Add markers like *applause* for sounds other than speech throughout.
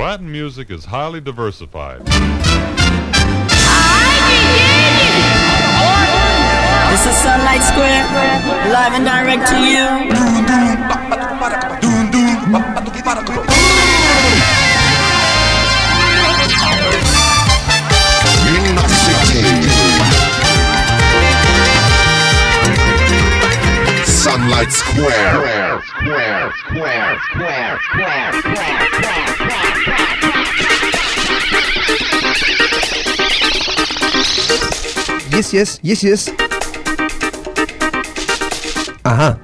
Latin music is highly diversified. This is Sunlight Square, live and direct to you. Sunlight Square. Square, square, square, square, square, square, Yes, yes, yes, yes. Ajá.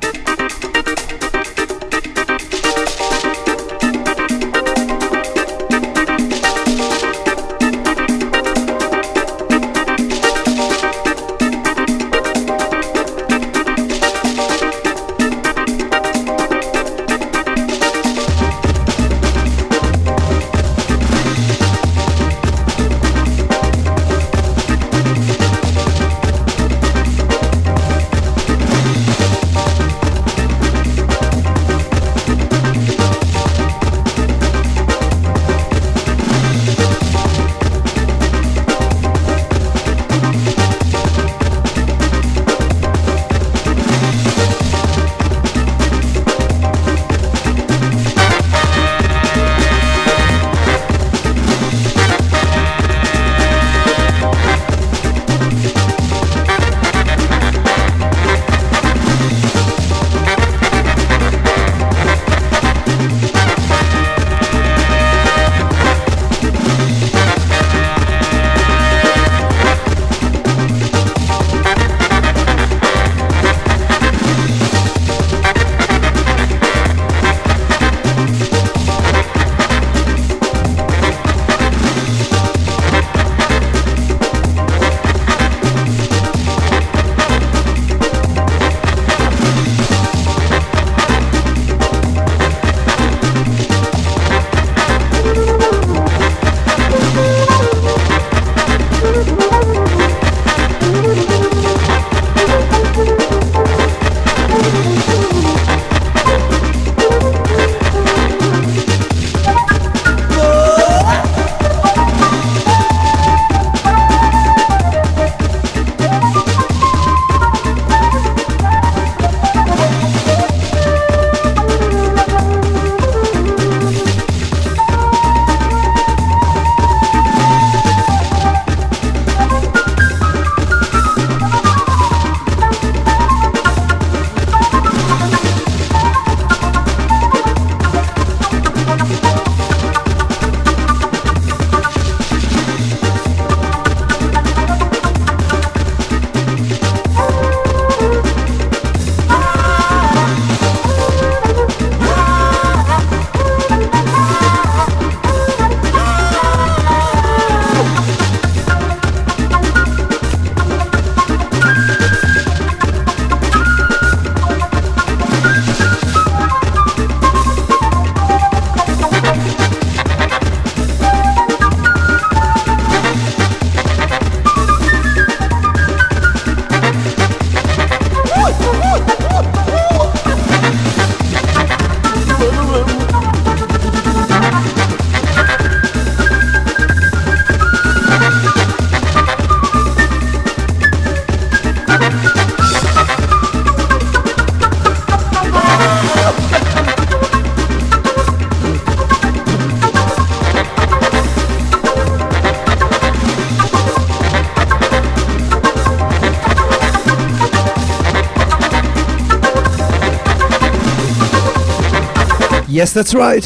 Yes, that's right.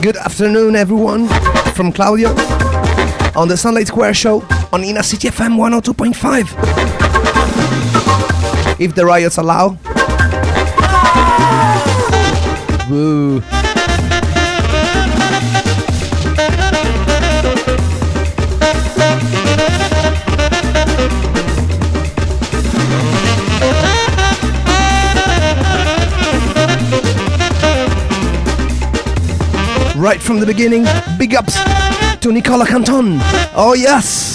Good afternoon, everyone, from Claudio on the Sunlight Square show on Inner City FM 102.5. If the riots allow. Woo. Right from the beginning. Big ups to Nicola Canton. Oh, yes.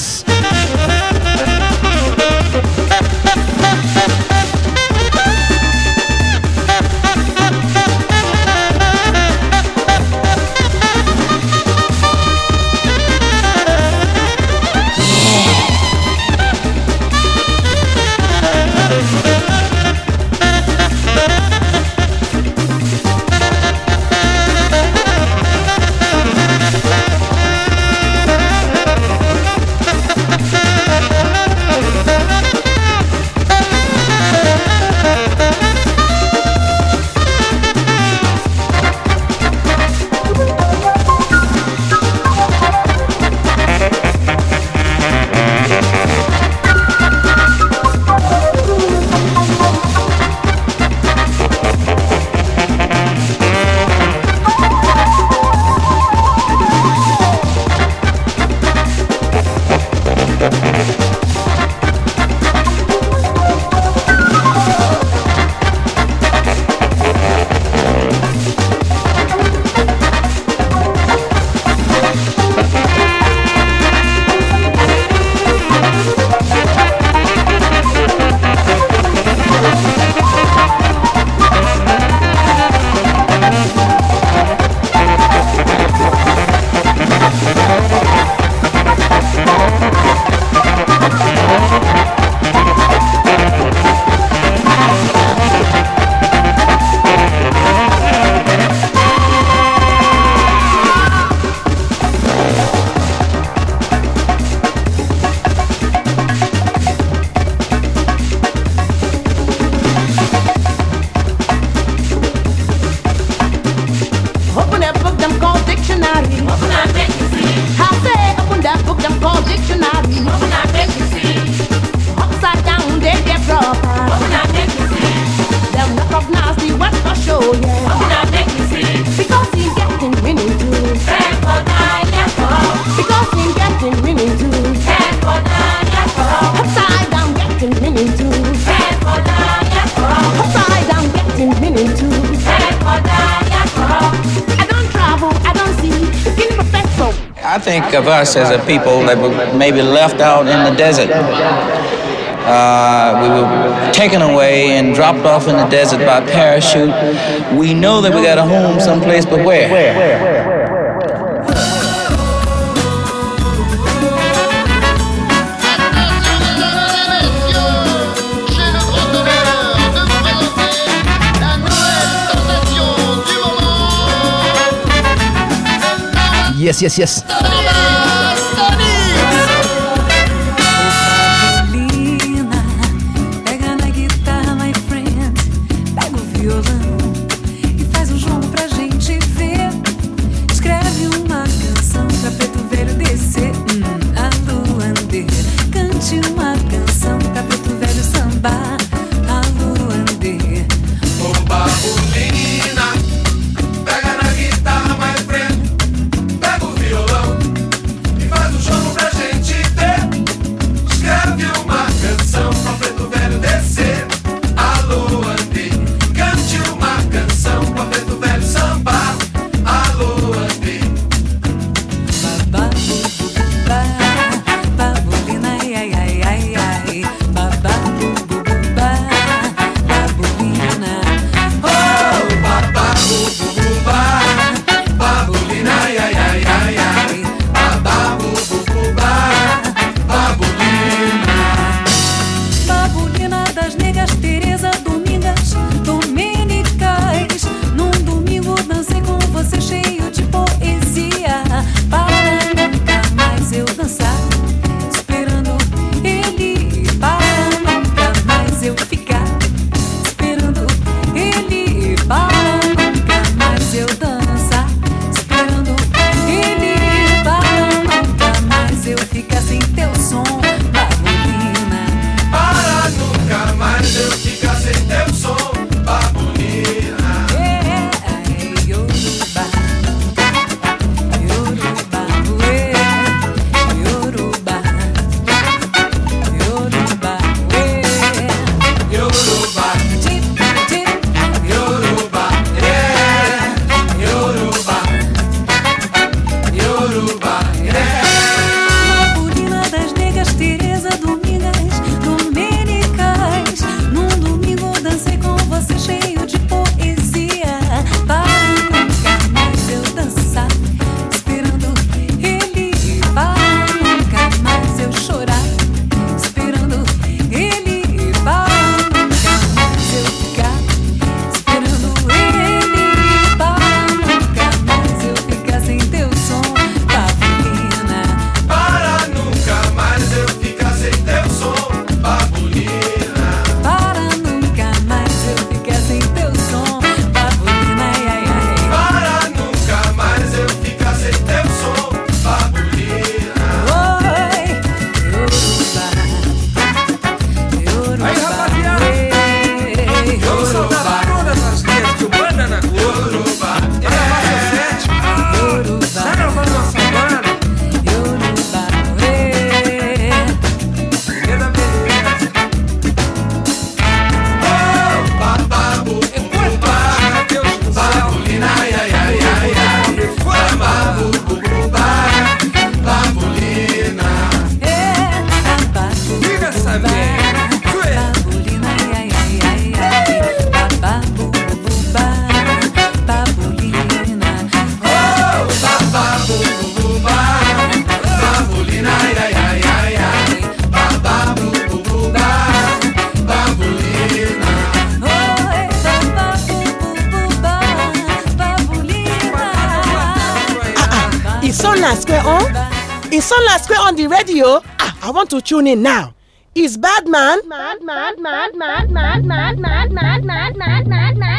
us as a people that were maybe left out in the desert. Uh, we were taken away and dropped off in the desert by parachute. We know that we got a home someplace, but where? where, where Yes, yes, yes. Tune in now. It's Batman. Mad, mad, mad, mad, mad, mad, mad, mad, mad, mad, mad, mad.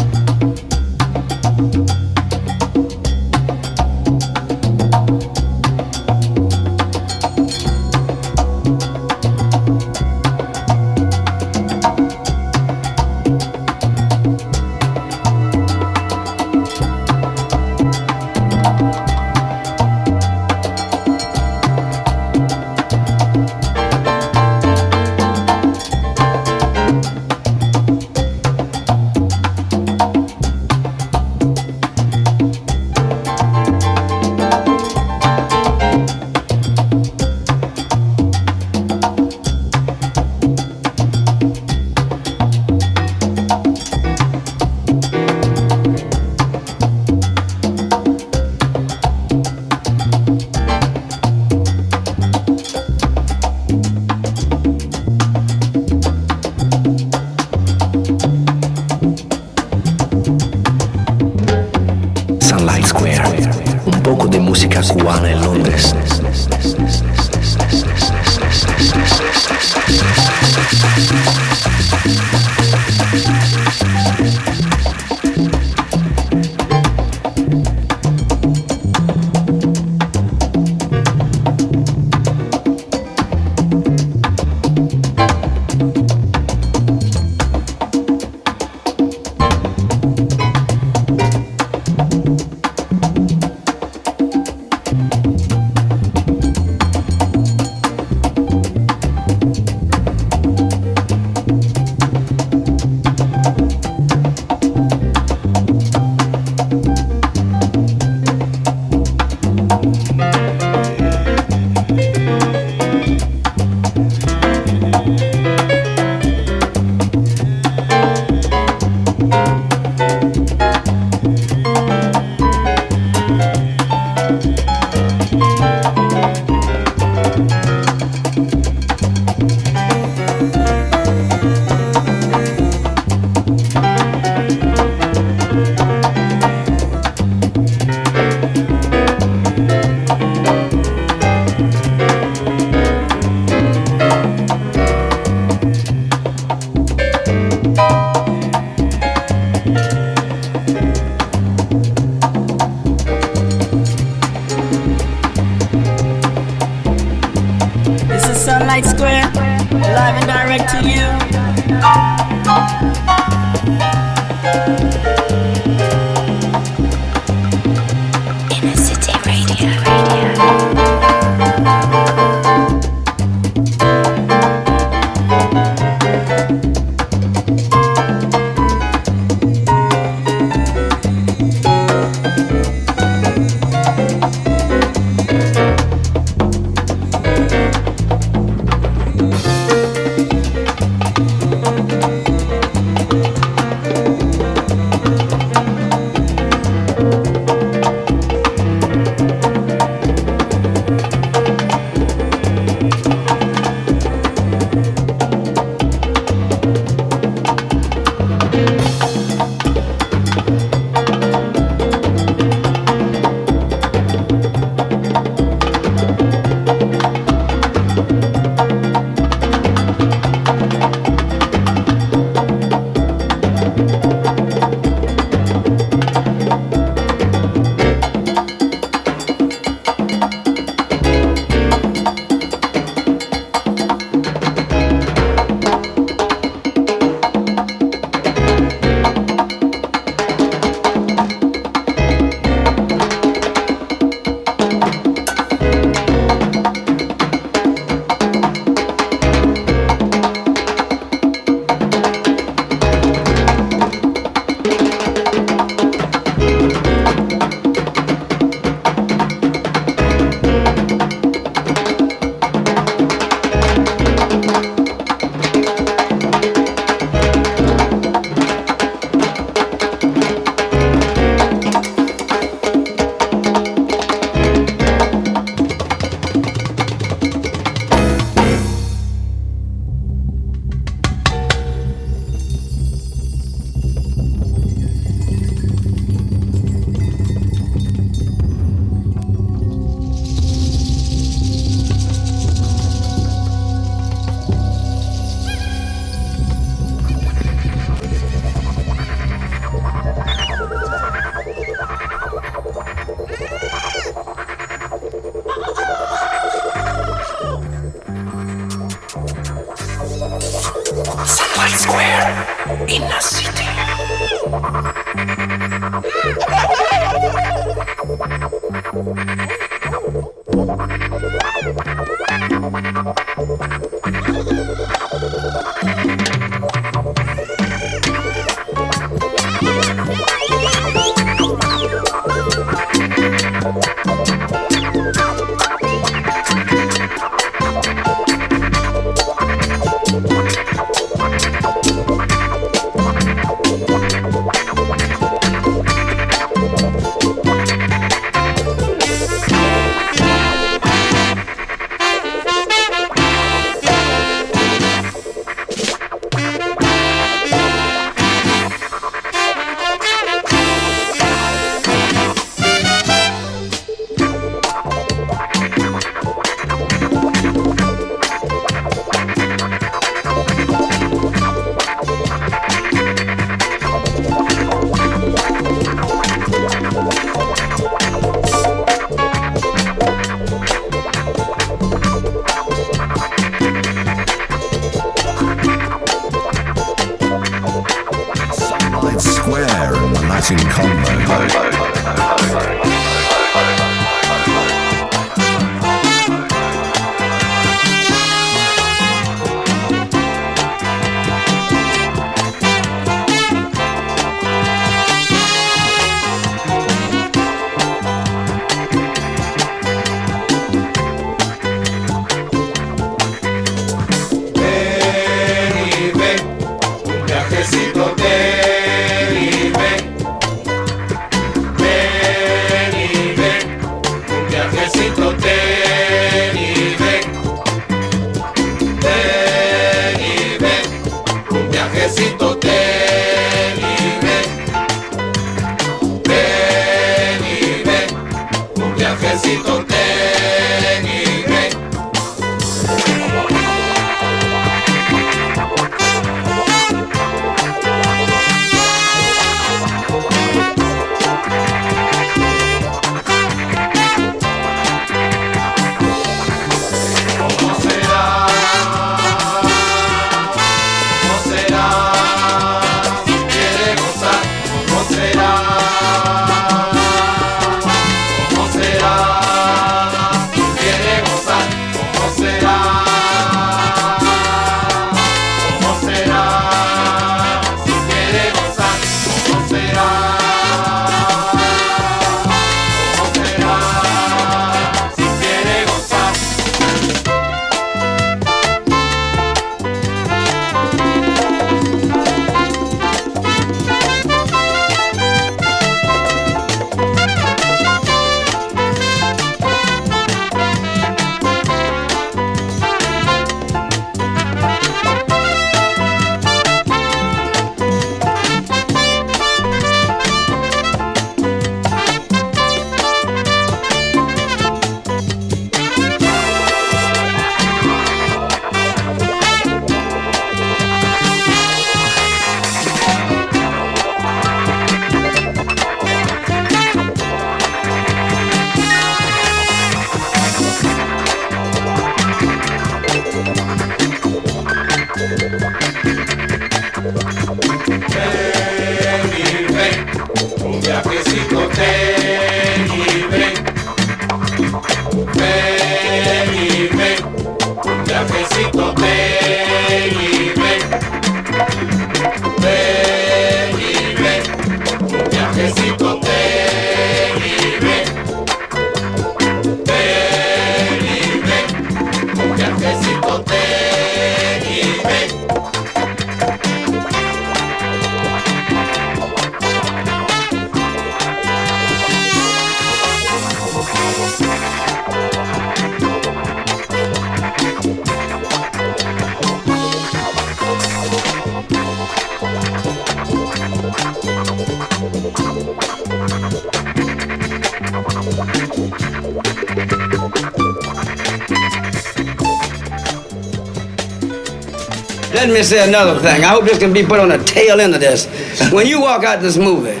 Say another thing. I hope this can be put on the tail end of this. When you walk out this movie,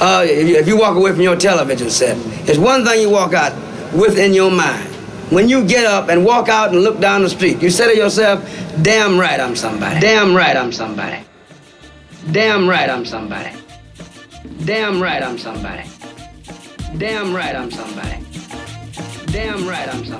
uh, if you- if you walk away from your television set, it's one thing you walk out with in your mind. When you get up and walk out and look down the street, you say to yourself, damn right I'm somebody. Damn right I'm somebody. Damn right I'm somebody. Damn right I'm somebody. Damn right I'm somebody. Damn right I'm somebody.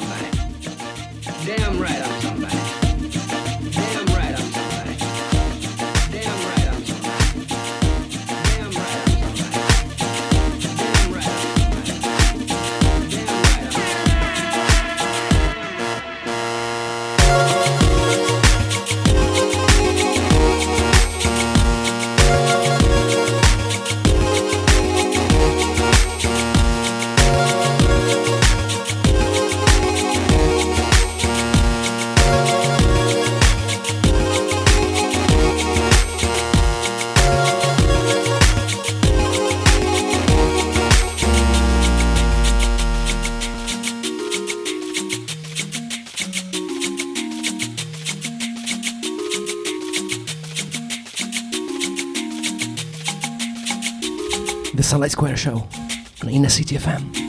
The Sunlight Square Show on Inner City FM.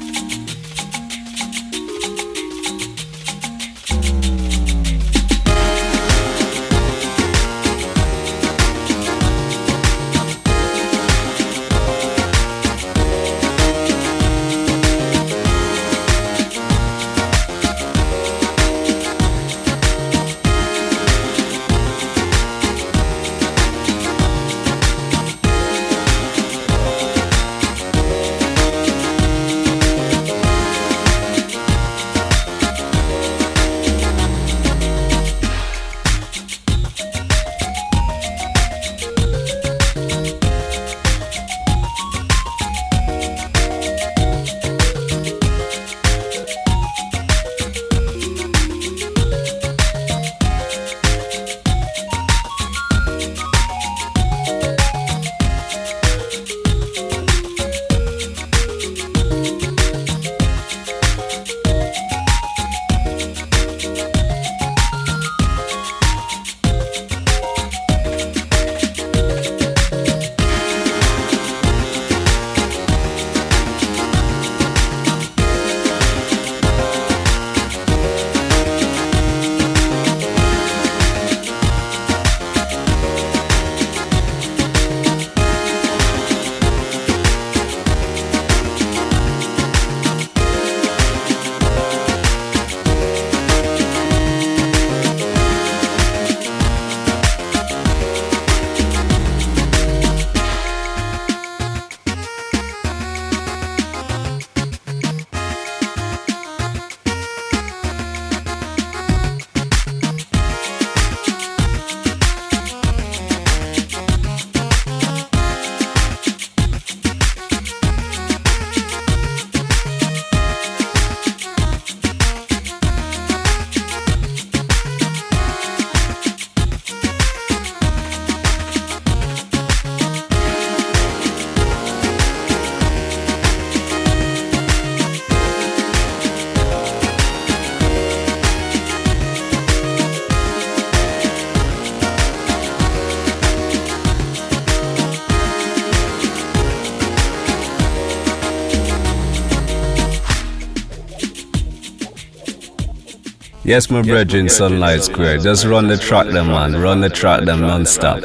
Yes, my brethren, Sunlight Square. Just run the track, them man. Run the track, them non-stop.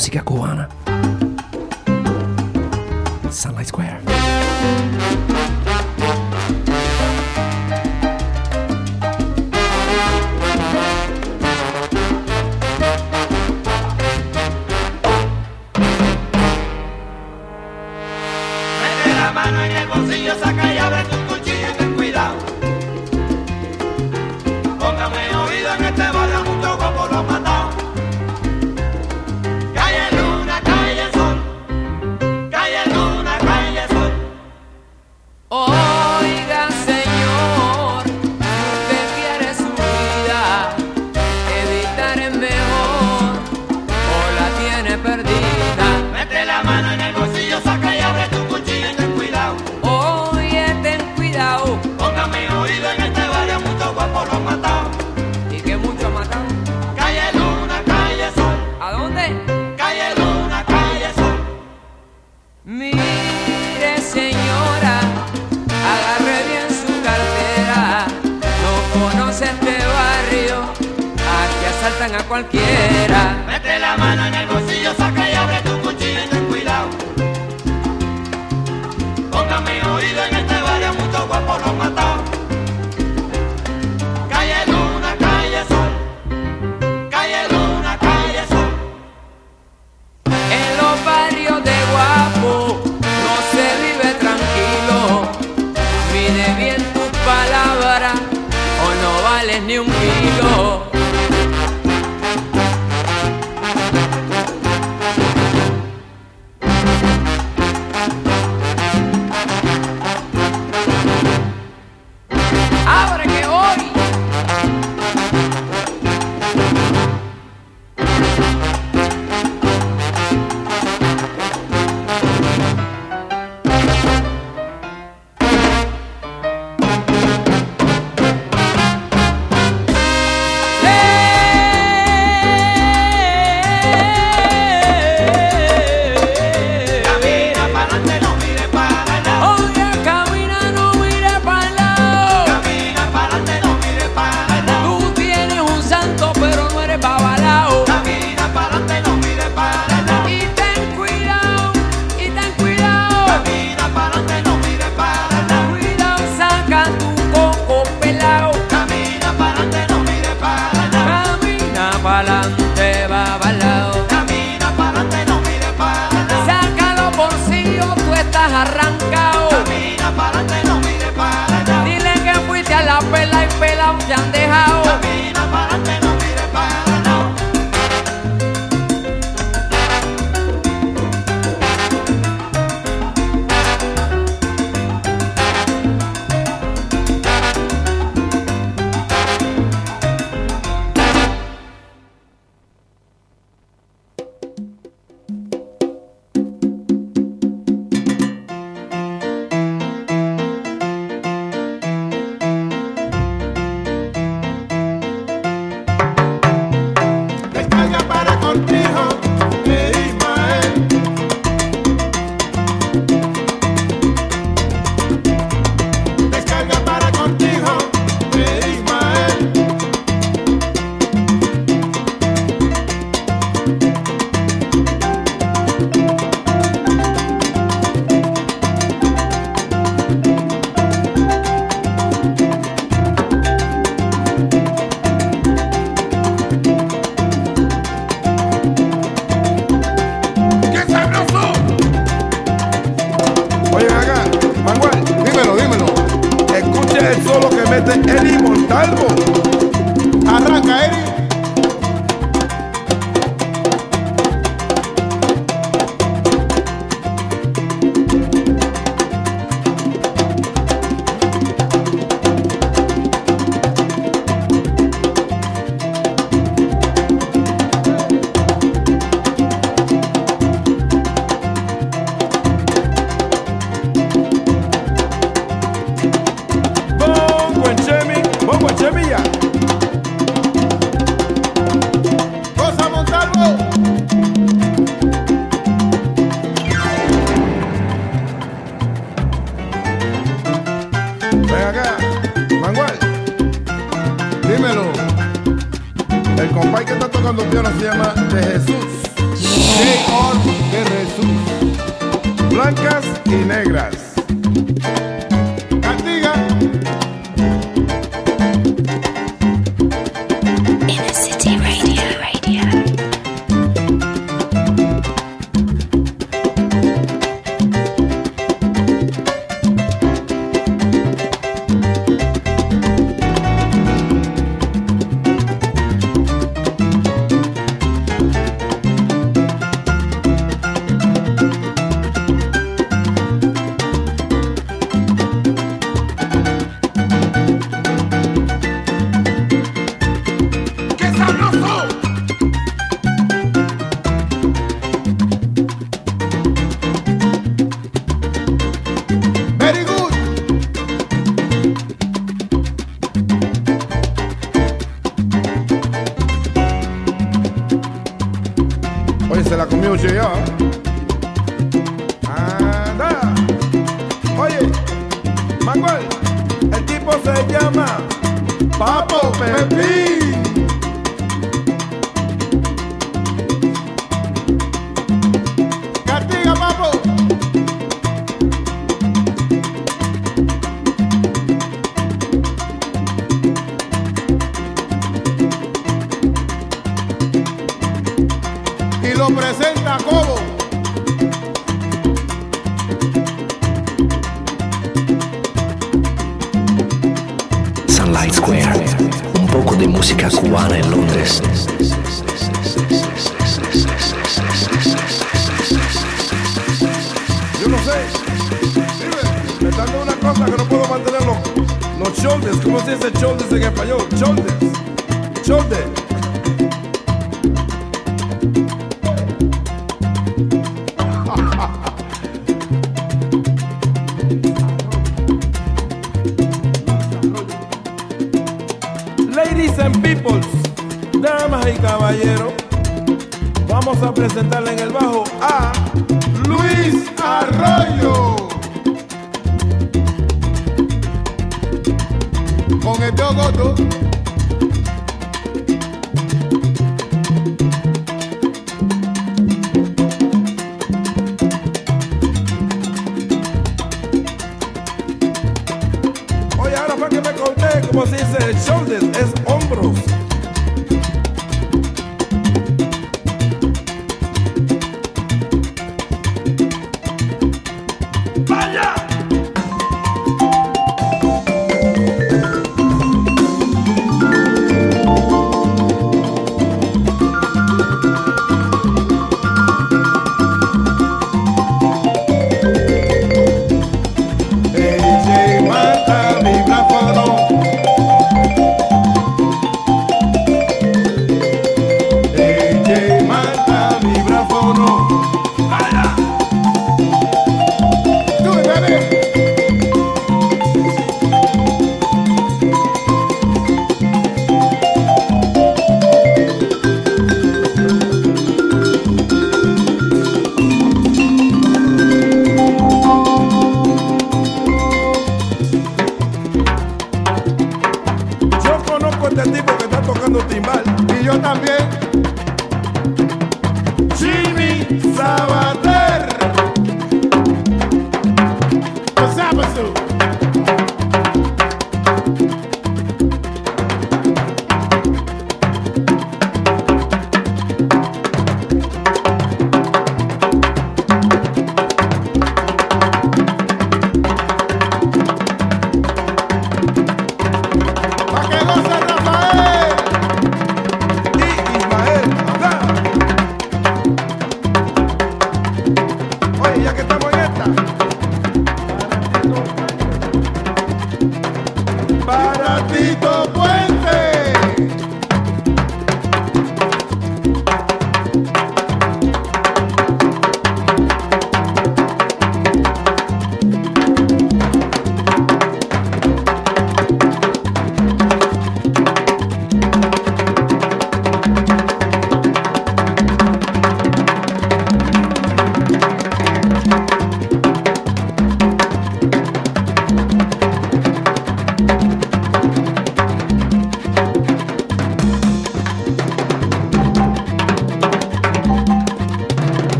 Música cubana. Cualquiera. Mete la mano en el bolsillo, saca y abre tu cuchillo y ten cuidado. Póngame oído en este barrio, mucho guapo lo han matado. Calle luna, calle sol. Calle luna, calle sol. En los barrios de guapo no se vive tranquilo. Mide bien tus palabras o no vales ni un kilo.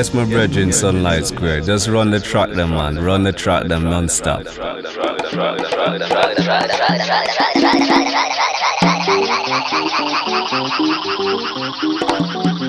Yes, my brethren, Sunlight Square. Just run the track, them man. Run the track, them non-stop. *laughs*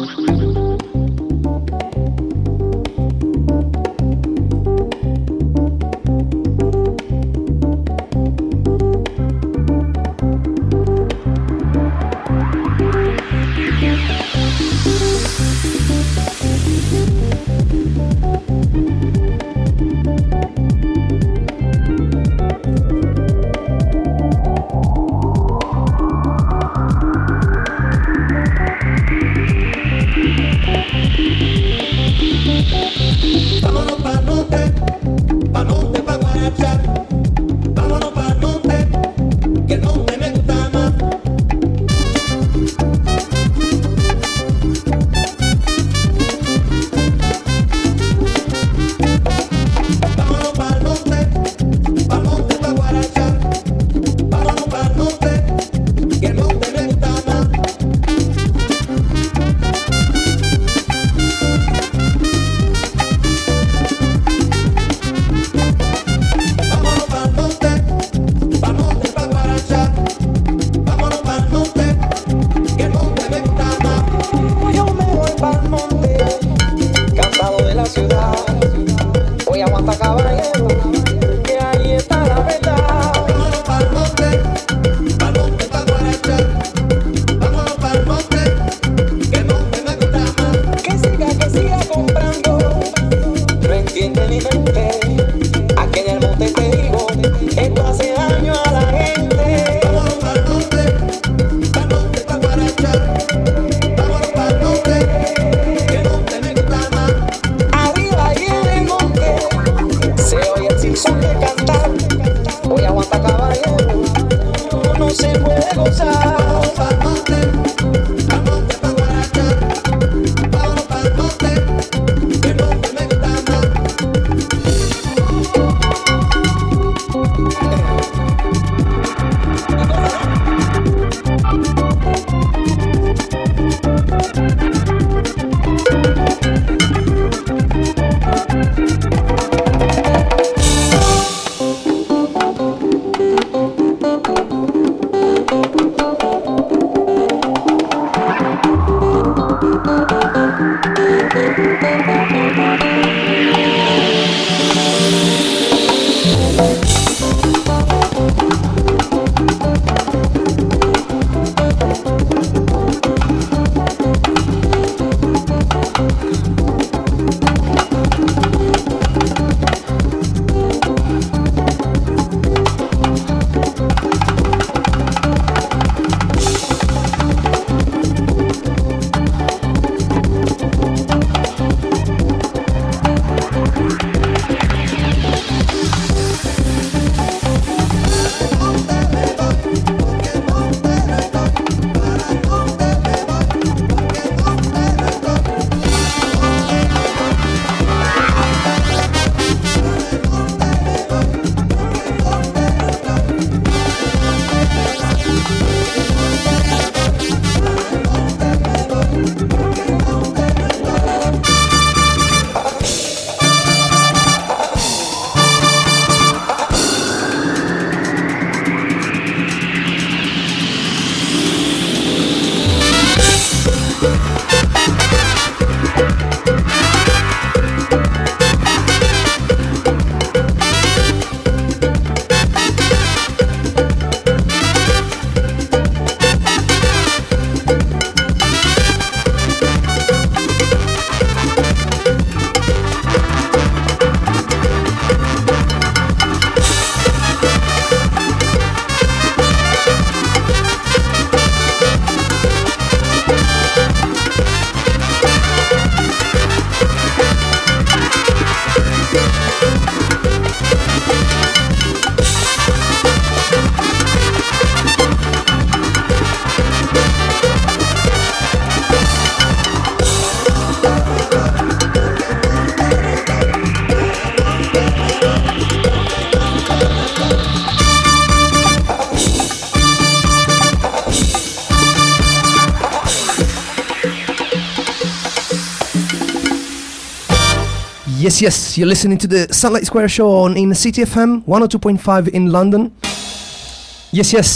You're listening to the Sunlight Square show on Inner City FM 102.5 in London. Yes, yes,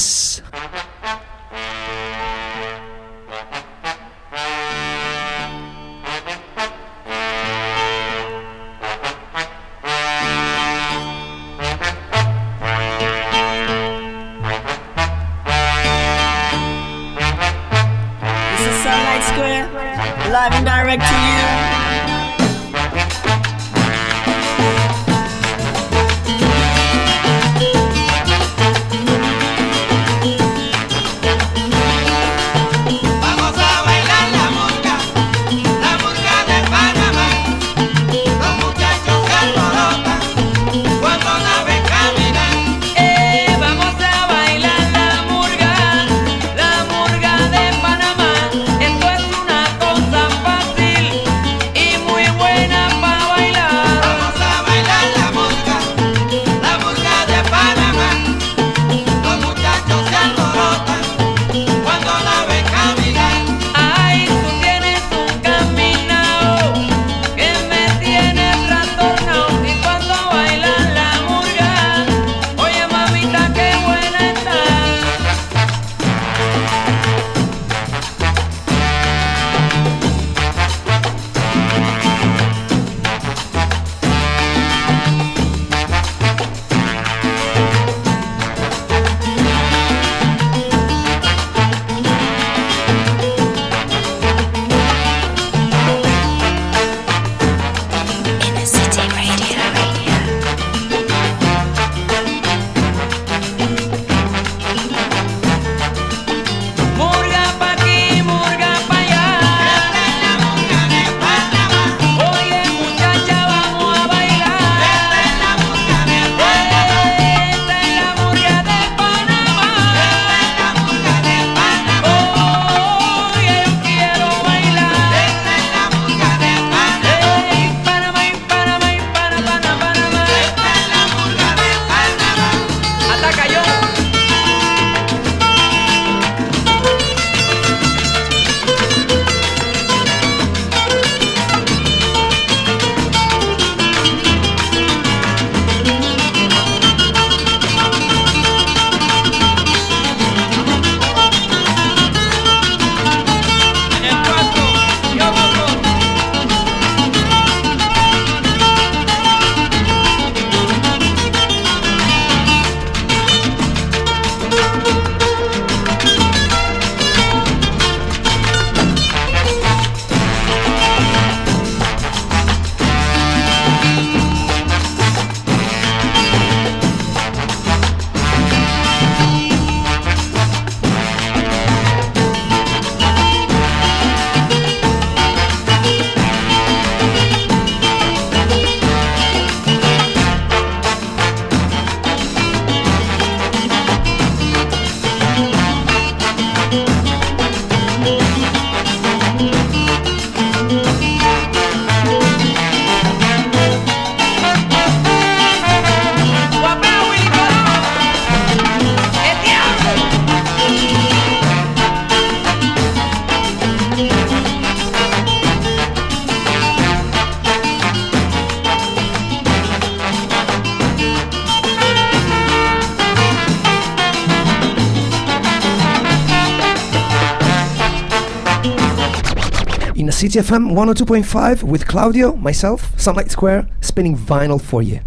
HFM 102.5 with Claudio, myself, Sunlight Square, spinning vinyl for you.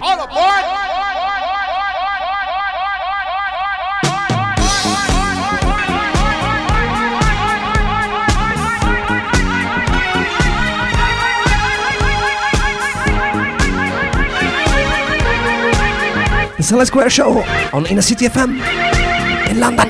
All aboard! The Sunlight Square Show on Inner City FM in London.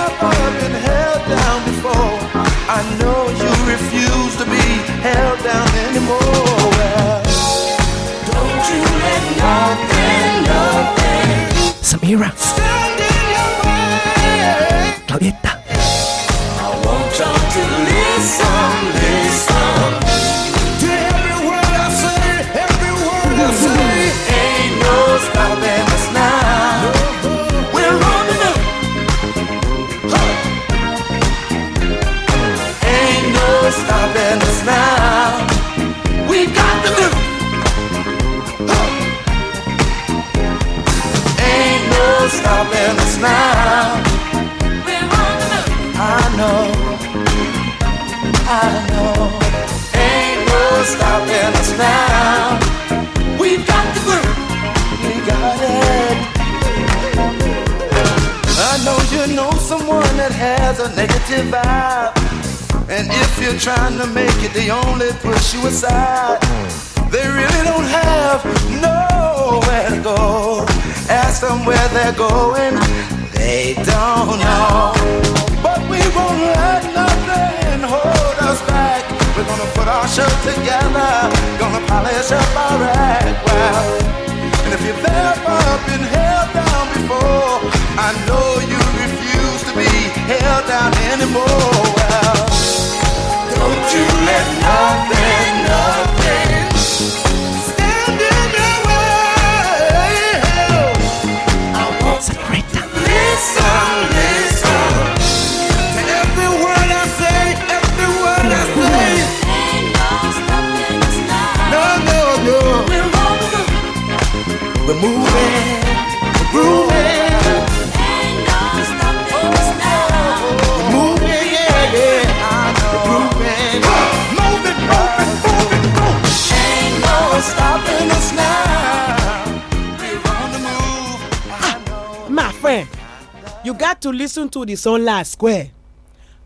ever been held down before, I know you refuse to be held down anymore. Well, don't you let nothing, nothing Samira, stand in your way. Claudieta, I want y'all to listen now. We're on the move. I know. I know. Ain't no stopping us now. We've got the groove. We got it. I know you know someone that has a negative vibe. And if you're trying to make it, they only push you aside. They really don't have nowhere to go. Ask them where they're going, they don't know. But we won't let nothing hold us back. We're gonna put our show together, gonna polish up our act well. And if you've ever been held down before, I know you refuse to be held down anymore. Well, don't you let nothing, nothing you got to listen to the Sunlight Square.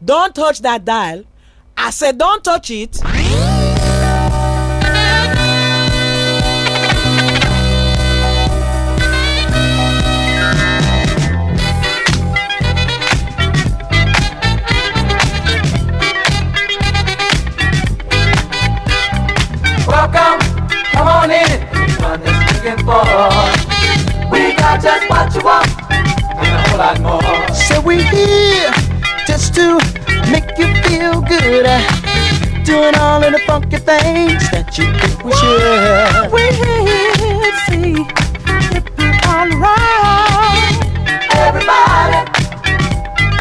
Don't touch that dial. I said, don't touch it. On. Fun is looking for. We got just what you want and a whole lot more. So we here just to make you feel good. Doing all of the funky things that you think we should. We here to see if you're alright. Everybody,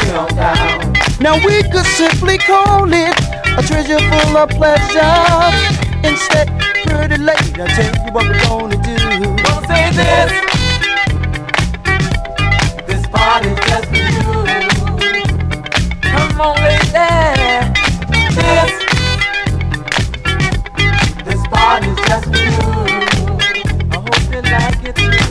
get on down. Now we could simply call it a treasure full of pleasure. Instead, pretty late, I'll tell you what we're gonna do. Gonna say this. This party's just for you. Come on, lady. This. This party's just for you. I hope you like it too.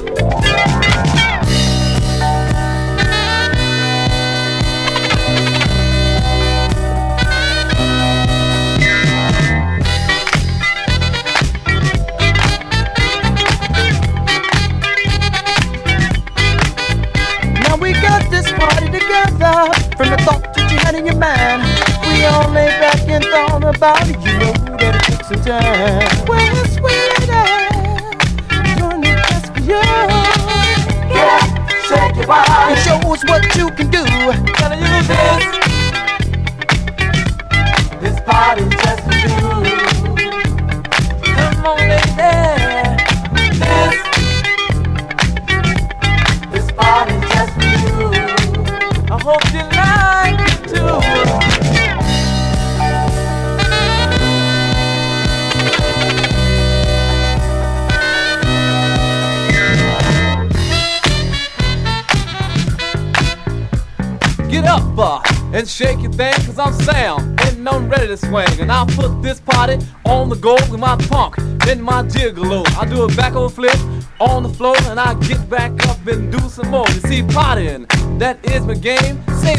Together from the thought that you had in your mind. We all lay back and thought about it. You know that it took some time. Well, my punk, then my gigolo. I do a back over flip on the floor, and I get back up and do some more. You see, partying, that is my game. Say,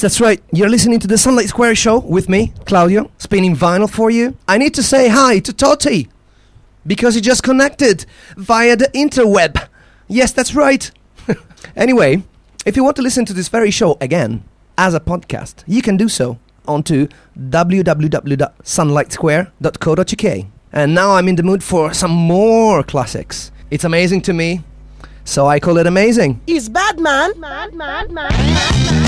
That's right. You're listening to the Sunlight Square show with me, Claudio, spinning vinyl for you. I need to say hi to Totti because he just connected via the interweb. Yes, that's right. *laughs* anyway, if you want to listen to this very show again as a podcast, you can do so onto www.sunlightsquare.co.uk. And now I'm in the mood for some more classics. It's amazing to me, so I call it amazing. Is Batman. Batman. Batman.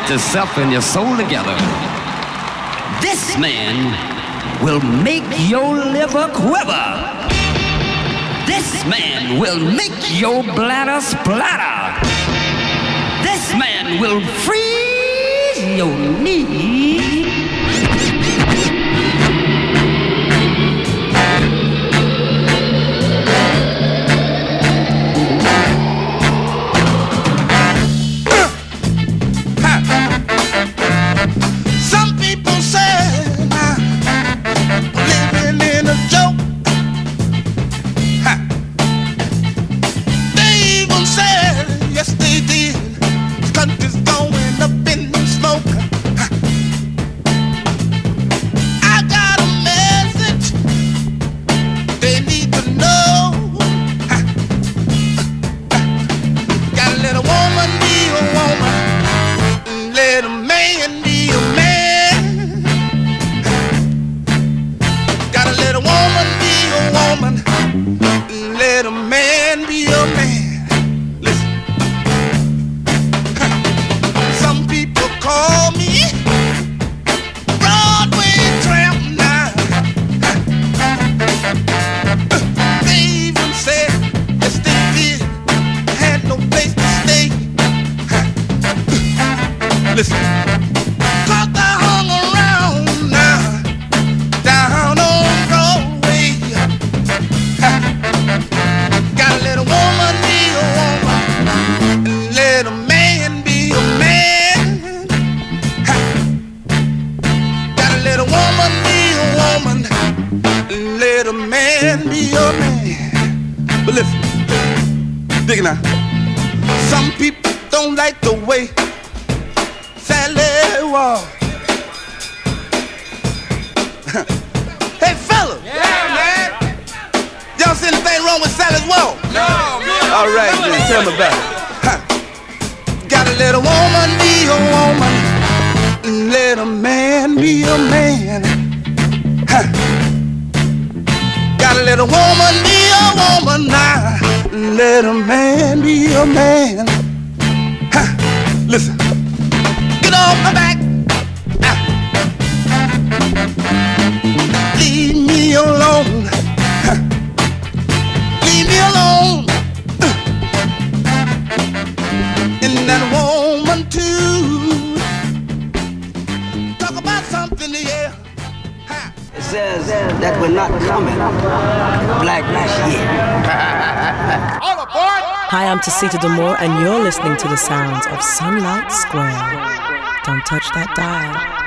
get yourself and your soul together. This man will make your liver quiver. This man will make your bladder splatter. This man will freeze your knees. wrong with Sally's Wall? No, no. All right, no, then tell me about it. Got a little woman be a woman, and let a man be a man. Got a little woman be a woman now, and let a man be a man. Listen, get off my back. says that we're not coming. Black Nash, *laughs* All aboard! Hi, I'm Tasita D'Mour, and you're listening to the sounds of Sunlight Square. Don't touch that dial.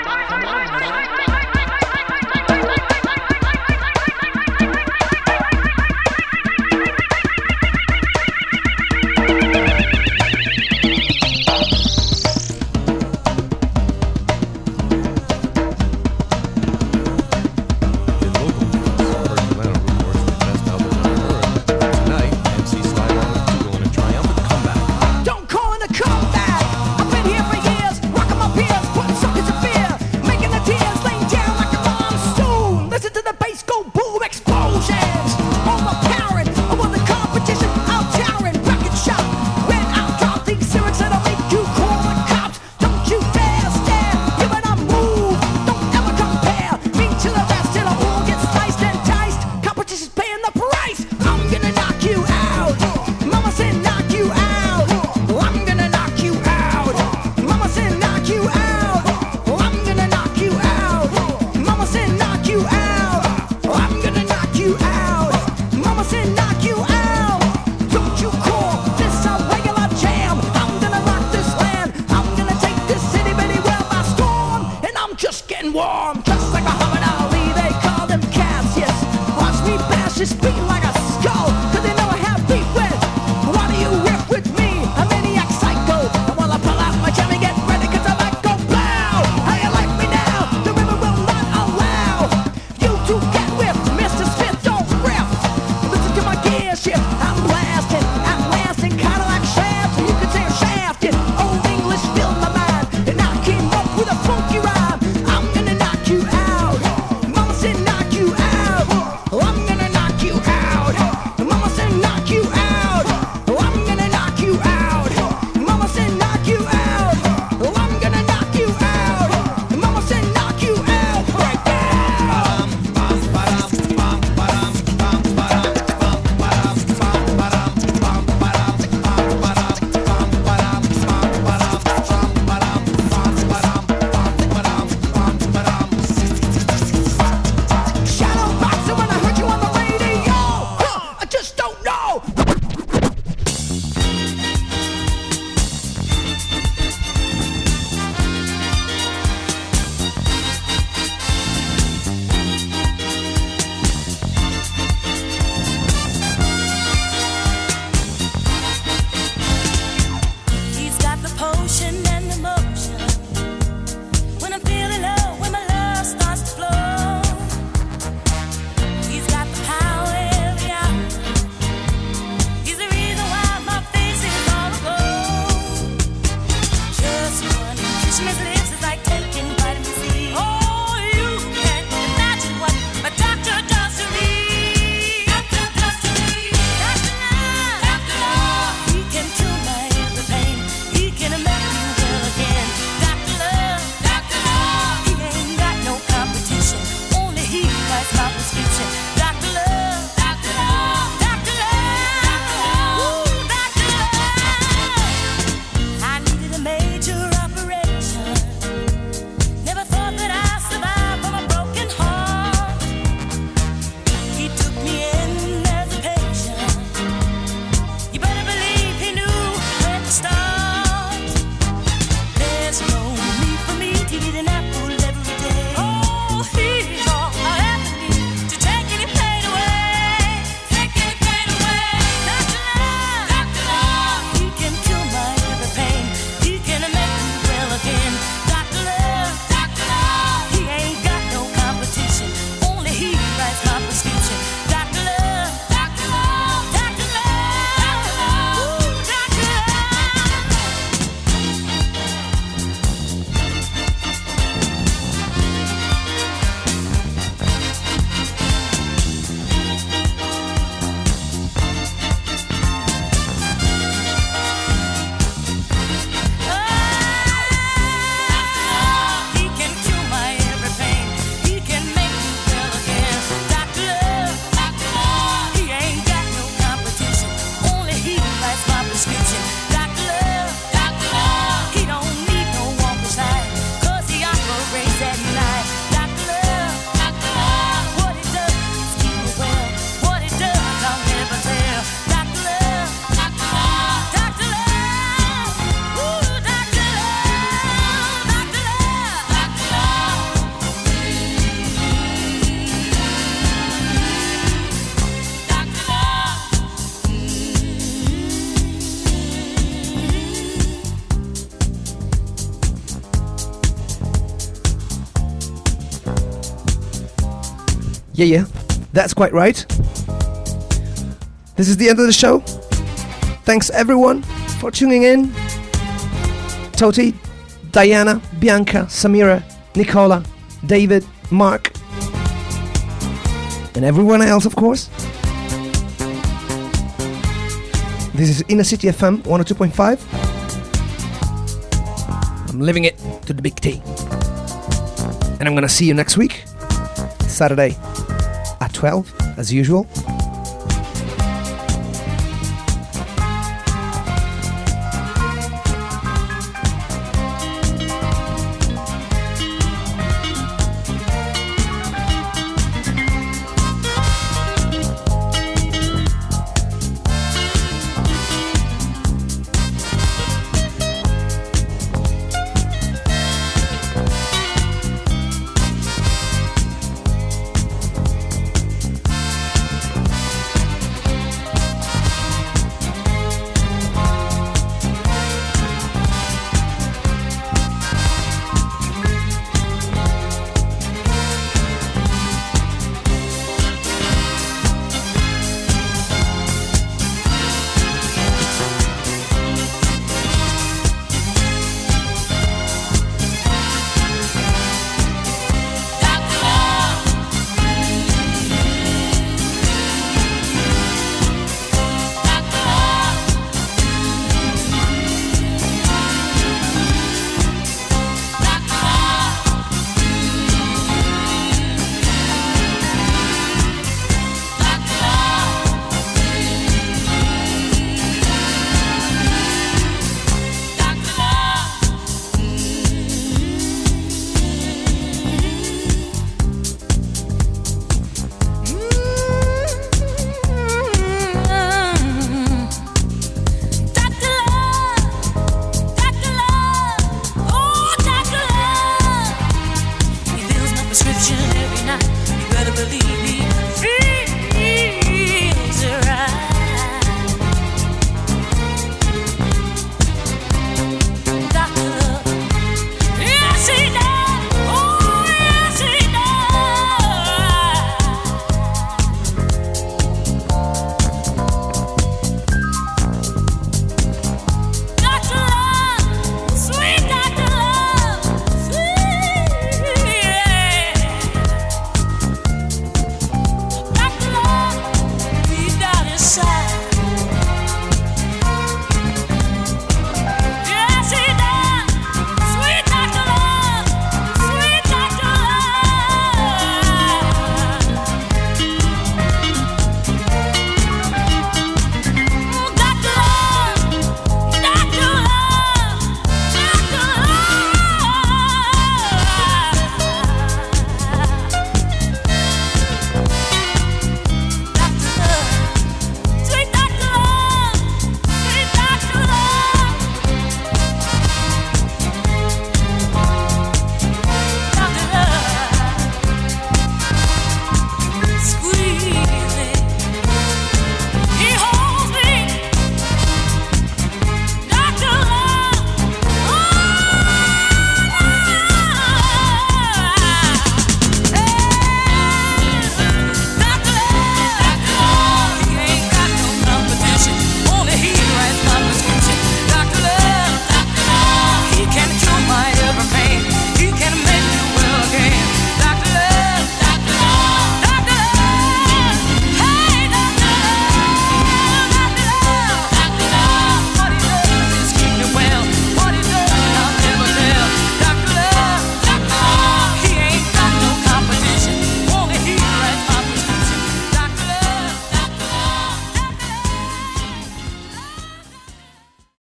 Yeah, yeah. That's quite right. This is the end of the show. Thanks everyone for tuning in. Toti, Diana, Bianca, Samira, Nicola, David, Mark, and everyone else, of course. This is Inner City FM 102.5. I'm living it to the big T. And I'm gonna see you next week, Saturday at 12, as usual.